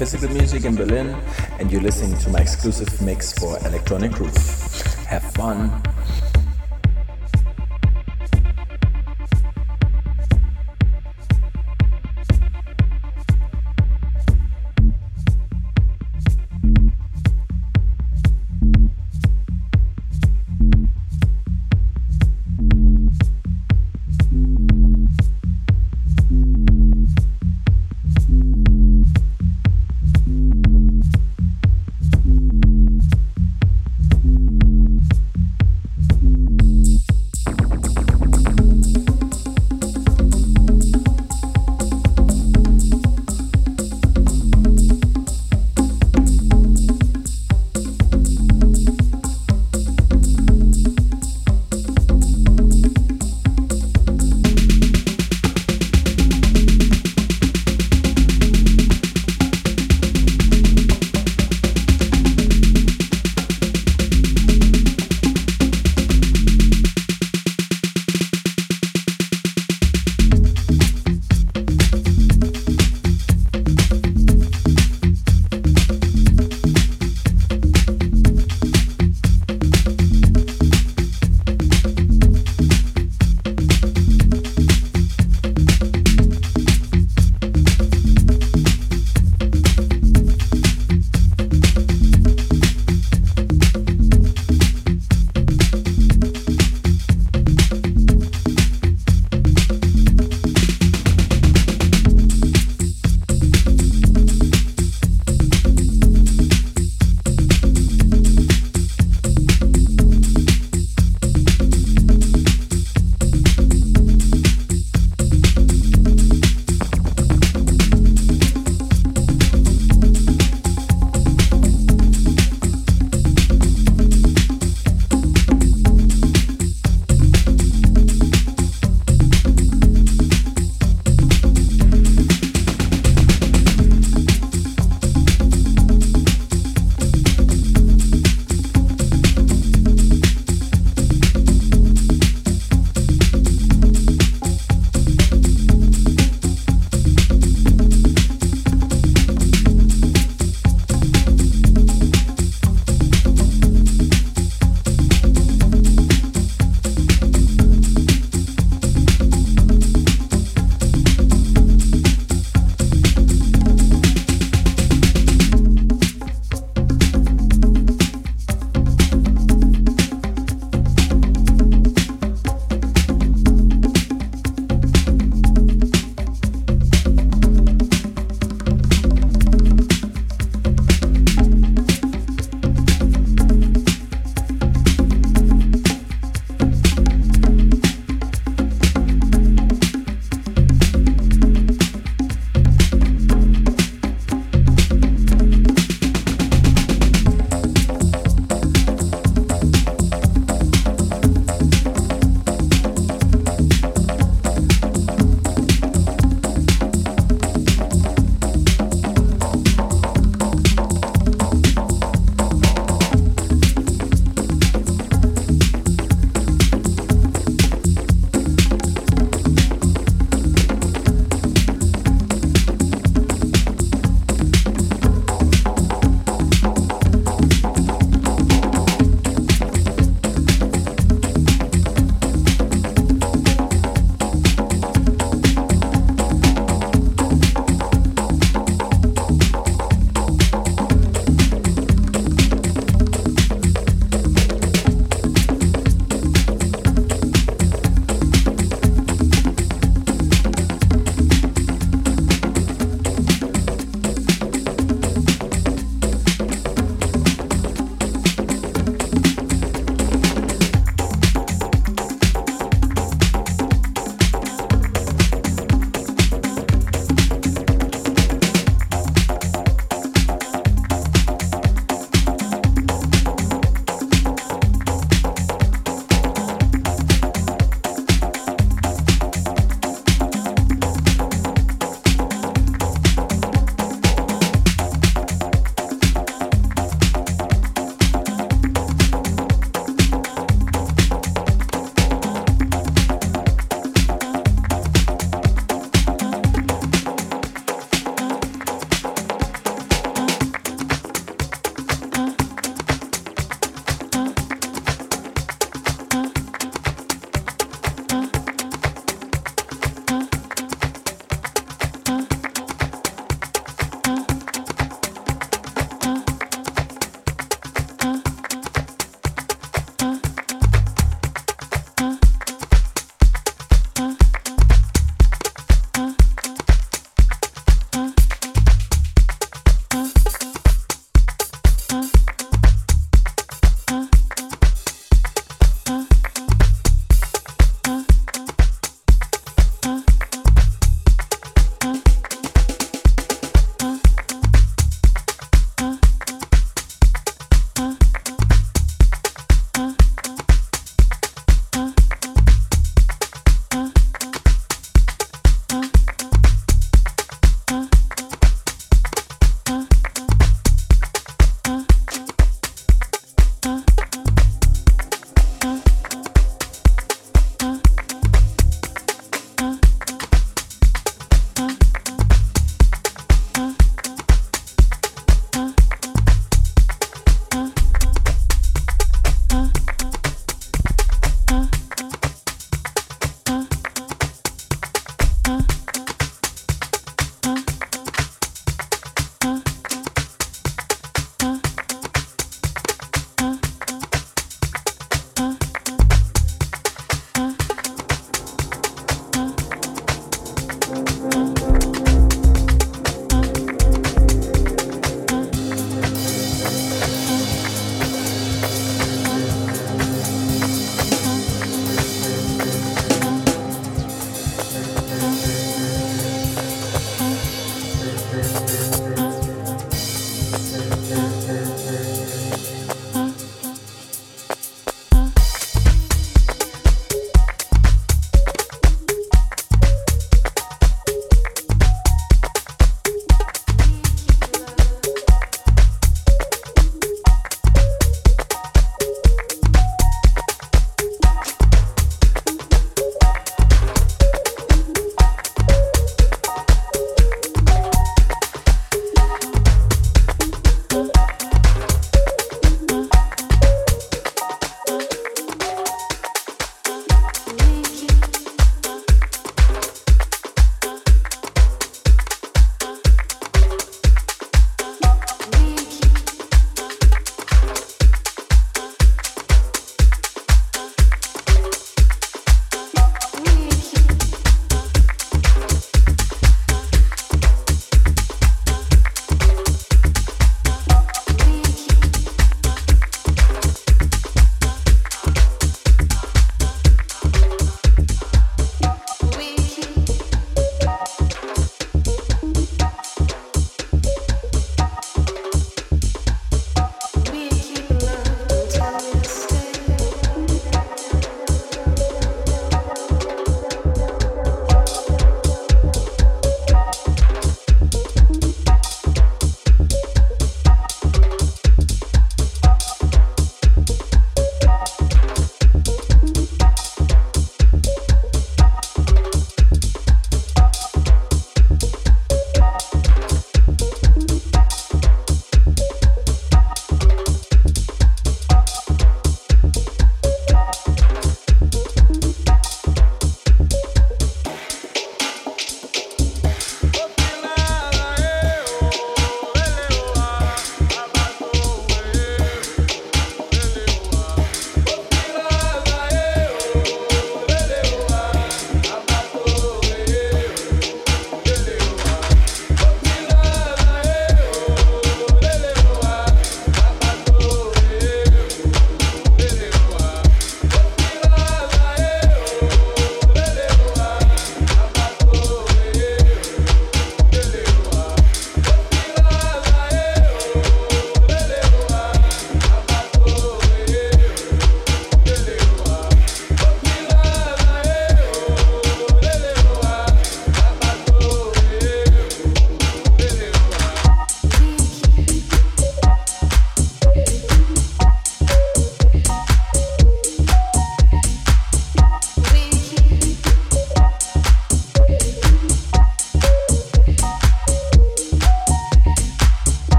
Physical Music in Berlin, and you're listening to my exclusive mix for Electronic Groove. Have fun!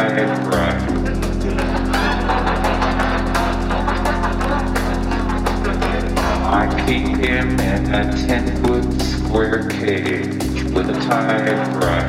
I keep him in a ten-foot square cage with a tied fried.